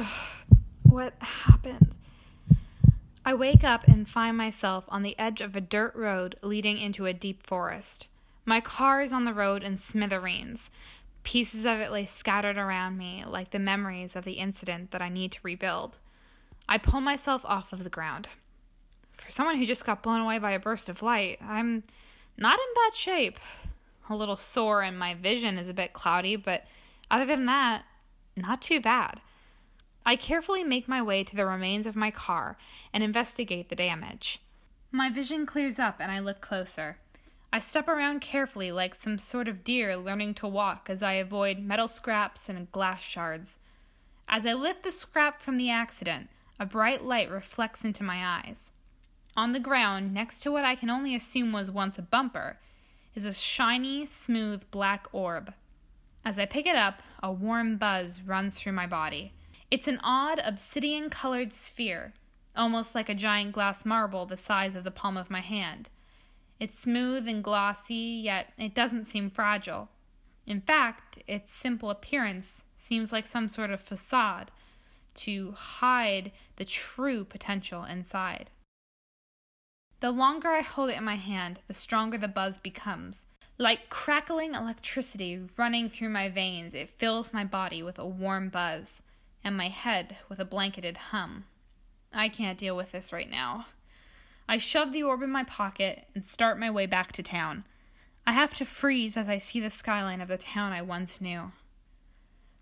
Ugh, what happened? I wake up and find myself on the edge of a dirt road leading into a deep forest. My car is on the road in smithereens. Pieces of it lay scattered around me like the memories of the incident that I need to rebuild. I pull myself off of the ground. For someone who just got blown away by a burst of light, I'm not in bad shape. A little sore and my vision is a bit cloudy, but other than that, not too bad. I carefully make my way to the remains of my car and investigate the damage. My vision clears up and I look closer. I step around carefully like some sort of deer learning to walk as I avoid metal scraps and glass shards. As I lift the scrap from the accident, a bright light reflects into my eyes. On the ground, next to what I can only assume was once a bumper, is a shiny, smooth black orb. As I pick it up, a warm buzz runs through my body. It's an odd obsidian colored sphere, almost like a giant glass marble the size of the palm of my hand. It's smooth and glossy, yet it doesn't seem fragile. In fact, its simple appearance seems like some sort of facade to hide the true potential inside. The longer I hold it in my hand, the stronger the buzz becomes. Like crackling electricity running through my veins, it fills my body with a warm buzz and my head with a blanketed hum. I can't deal with this right now. I shove the orb in my pocket and start my way back to town. I have to freeze as I see the skyline of the town I once knew.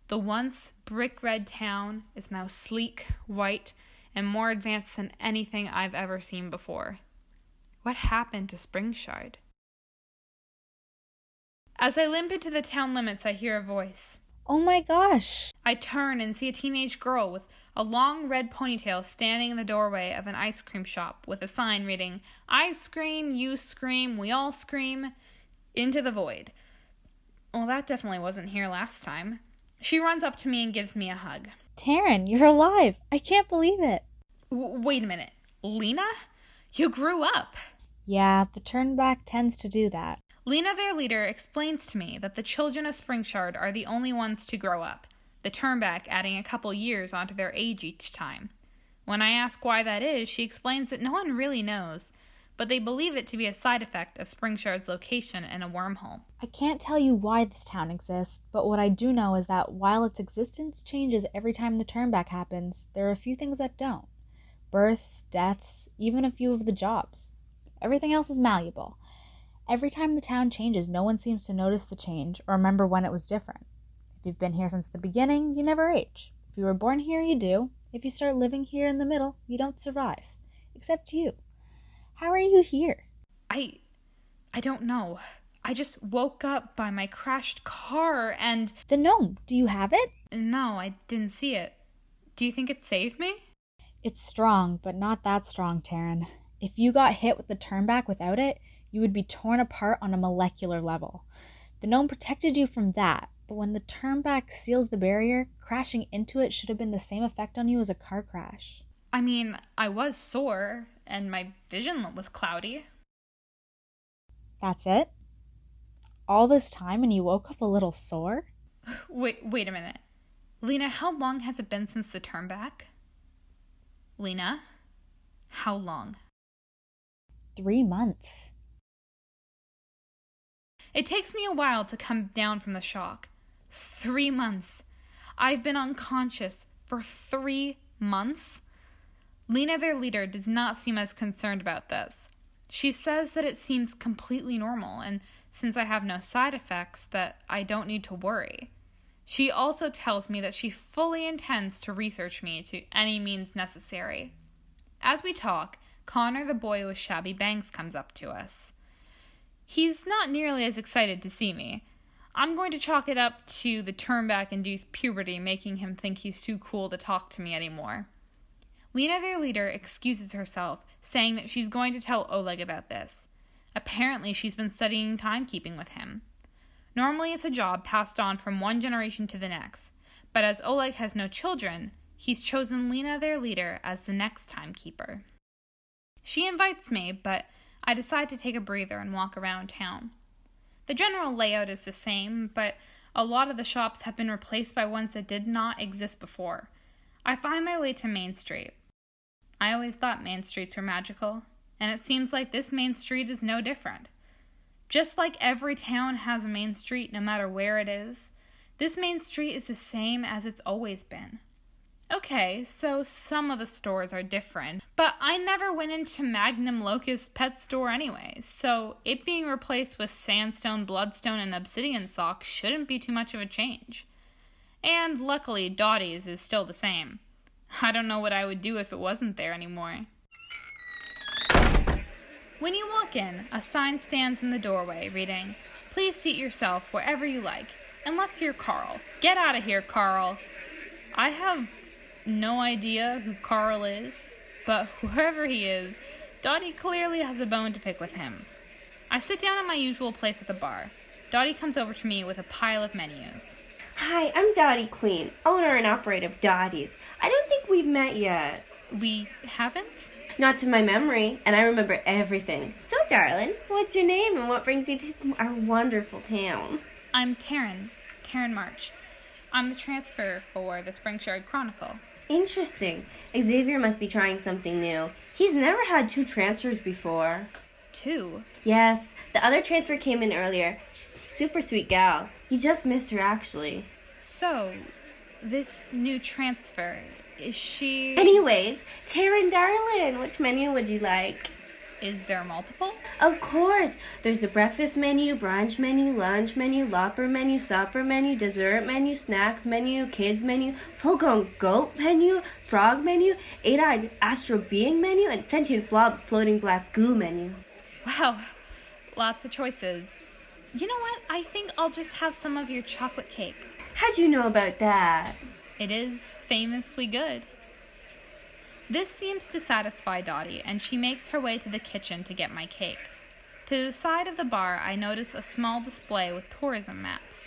The once brick red town is now sleek, white, and more advanced than anything I've ever seen before. What happened to Springshard? As I limp into the town limits, I hear a voice. Oh my gosh. I turn and see a teenage girl with a long red ponytail standing in the doorway of an ice cream shop with a sign reading, I scream, you scream, we all scream, into the void. Well, that definitely wasn't here last time. She runs up to me and gives me a hug. Taryn, you're alive. I can't believe it. W- wait a minute. Lena? You grew up. Yeah, the turnback tends to do that. Lena, their leader, explains to me that the children of Springshard are the only ones to grow up, the turnback adding a couple years onto their age each time. When I ask why that is, she explains that no one really knows, but they believe it to be a side effect of Springshard's location in a wormhole. I can't tell you why this town exists, but what I do know is that while its existence changes every time the turnback happens, there are a few things that don't births, deaths, even a few of the jobs. Everything else is malleable. Every time the town changes, no one seems to notice the change or remember when it was different. If you've been here since the beginning, you never age. If you were born here, you do. If you start living here in the middle, you don't survive. Except you. How are you here? I. I don't know. I just woke up by my crashed car and. The gnome, do you have it? No, I didn't see it. Do you think it saved me? It's strong, but not that strong, Taryn. If you got hit with the turnback without it, you would be torn apart on a molecular level. The gnome protected you from that, but when the turnback seals the barrier, crashing into it should have been the same effect on you as a car crash. I mean, I was sore, and my vision was cloudy. That's it? All this time and you woke up a little sore? Wait, wait a minute. Lena, how long has it been since the turnback? Lena, how long? Three months. It takes me a while to come down from the shock. Three months. I've been unconscious for three months. Lena, their leader, does not seem as concerned about this. She says that it seems completely normal, and since I have no side effects, that I don't need to worry. She also tells me that she fully intends to research me to any means necessary. As we talk, Connor, the boy with shabby bangs, comes up to us. He's not nearly as excited to see me. I'm going to chalk it up to the turnback induced puberty making him think he's too cool to talk to me anymore. Lena, their leader, excuses herself, saying that she's going to tell Oleg about this. Apparently, she's been studying timekeeping with him. Normally, it's a job passed on from one generation to the next, but as Oleg has no children, he's chosen Lena, their leader, as the next timekeeper. She invites me, but I decide to take a breather and walk around town. The general layout is the same, but a lot of the shops have been replaced by ones that did not exist before. I find my way to Main Street. I always thought main streets were magical, and it seems like this main street is no different. Just like every town has a main street no matter where it is, this main street is the same as it's always been. Okay, so some of the stores are different, but I never went into Magnum Locust Pet Store anyway, so it being replaced with Sandstone, Bloodstone, and Obsidian Sock shouldn't be too much of a change. And luckily, Dottie's is still the same. I don't know what I would do if it wasn't there anymore. When you walk in, a sign stands in the doorway reading, Please seat yourself wherever you like, unless you're Carl. Get out of here, Carl. I have no idea who Carl is, but whoever he is, Dottie clearly has a bone to pick with him. I sit down at my usual place at the bar. Dottie comes over to me with a pile of menus. Hi, I'm Dottie Queen, owner and operator of Dottie's. I don't think we've met yet. We haven't? Not to my memory, and I remember everything. So, darling, what's your name and what brings you to our wonderful town? I'm Taryn, Taryn March. I'm the transfer for the Springshard Chronicle. Interesting. Xavier must be trying something new. He's never had two transfers before. Two? Yes, the other transfer came in earlier. She's super sweet gal. You just missed her, actually. So, this new transfer, is she. Anyways, Taryn Darlin, which menu would you like? Is there multiple? Of course. There's the breakfast menu, brunch menu, lunch menu, lopper menu, supper menu, dessert menu, snack menu, kids menu, full grown goat menu, frog menu, eight eyed astral being menu, and sentient blob floating black goo menu. Wow, lots of choices. You know what? I think I'll just have some of your chocolate cake. How'd you know about that? It is famously good. This seems to satisfy Dottie, and she makes her way to the kitchen to get my cake. To the side of the bar, I notice a small display with tourism maps.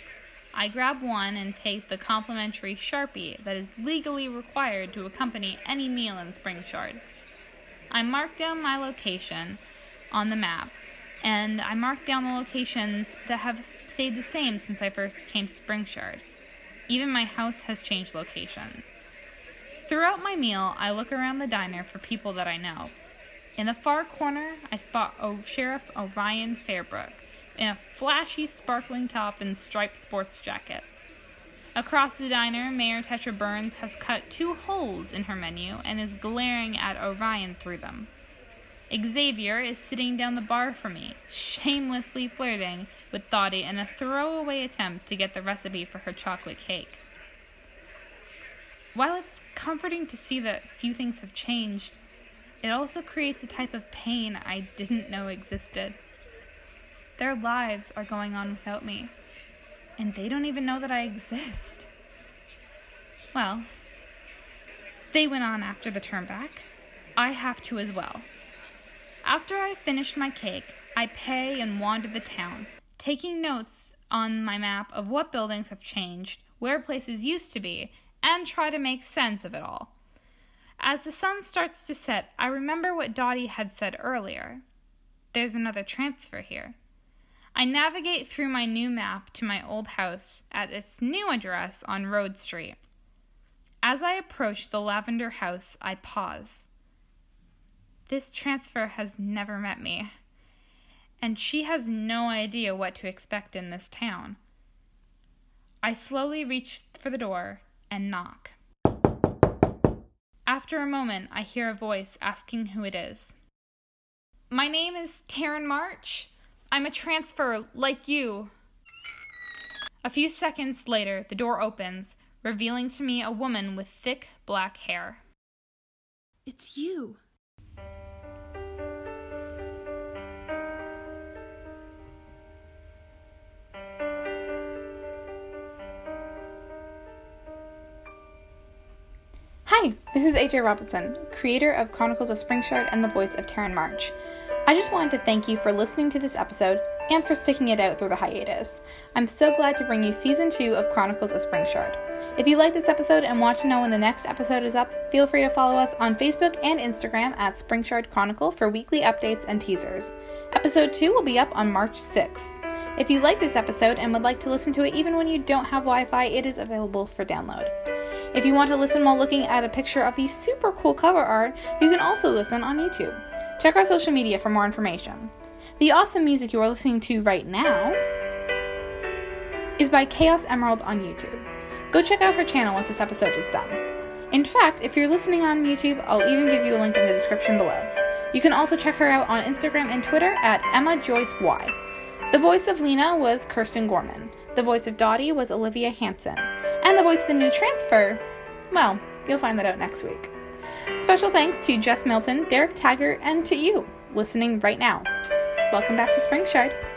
I grab one and take the complimentary Sharpie that is legally required to accompany any meal in Springshard. I mark down my location on the map, and I mark down the locations that have stayed the same since I first came to Springshard. Even my house has changed locations. Throughout my meal, I look around the diner for people that I know. In the far corner, I spot o- Sheriff Orion Fairbrook in a flashy, sparkling top and striped sports jacket. Across the diner, Mayor Tetra Burns has cut two holes in her menu and is glaring at Orion through them. Xavier is sitting down the bar for me, shamelessly flirting with Dottie in a throwaway attempt to get the recipe for her chocolate cake. While it's comforting to see that few things have changed, it also creates a type of pain I didn't know existed. Their lives are going on without me, and they don't even know that I exist. Well, they went on after the turn back. I have to as well. After I finished my cake, I pay and wander the town, taking notes on my map of what buildings have changed, where places used to be, and try to make sense of it all. As the sun starts to set, I remember what Dottie had said earlier. There's another transfer here. I navigate through my new map to my old house at its new address on Road Street. As I approach the lavender house, I pause. This transfer has never met me, and she has no idea what to expect in this town. I slowly reach for the door and knock. After a moment, I hear a voice asking who it is. My name is Taryn March. I'm a transfer like you. A few seconds later, the door opens, revealing to me a woman with thick black hair. It's you. Hi, this is AJ Robinson, creator of Chronicles of Springshard and the voice of Taryn March. I just wanted to thank you for listening to this episode and for sticking it out through the hiatus. I'm so glad to bring you season two of Chronicles of Springshard. If you like this episode and want to know when the next episode is up, feel free to follow us on Facebook and Instagram at Springshard Chronicle for weekly updates and teasers. Episode two will be up on March 6th. If you like this episode and would like to listen to it even when you don't have Wi Fi, it is available for download. If you want to listen while looking at a picture of the super cool cover art, you can also listen on YouTube. Check our social media for more information. The awesome music you are listening to right now is by Chaos Emerald on YouTube. Go check out her channel once this episode is done. In fact, if you're listening on YouTube, I'll even give you a link in the description below. You can also check her out on Instagram and Twitter at Emma Joyce Y. The voice of Lena was Kirsten Gorman. The voice of Dottie was Olivia Hanson. And the voice of the new transfer, well, you'll find that out next week. Special thanks to Jess Milton, Derek Taggart, and to you, listening right now. Welcome back to Springshard.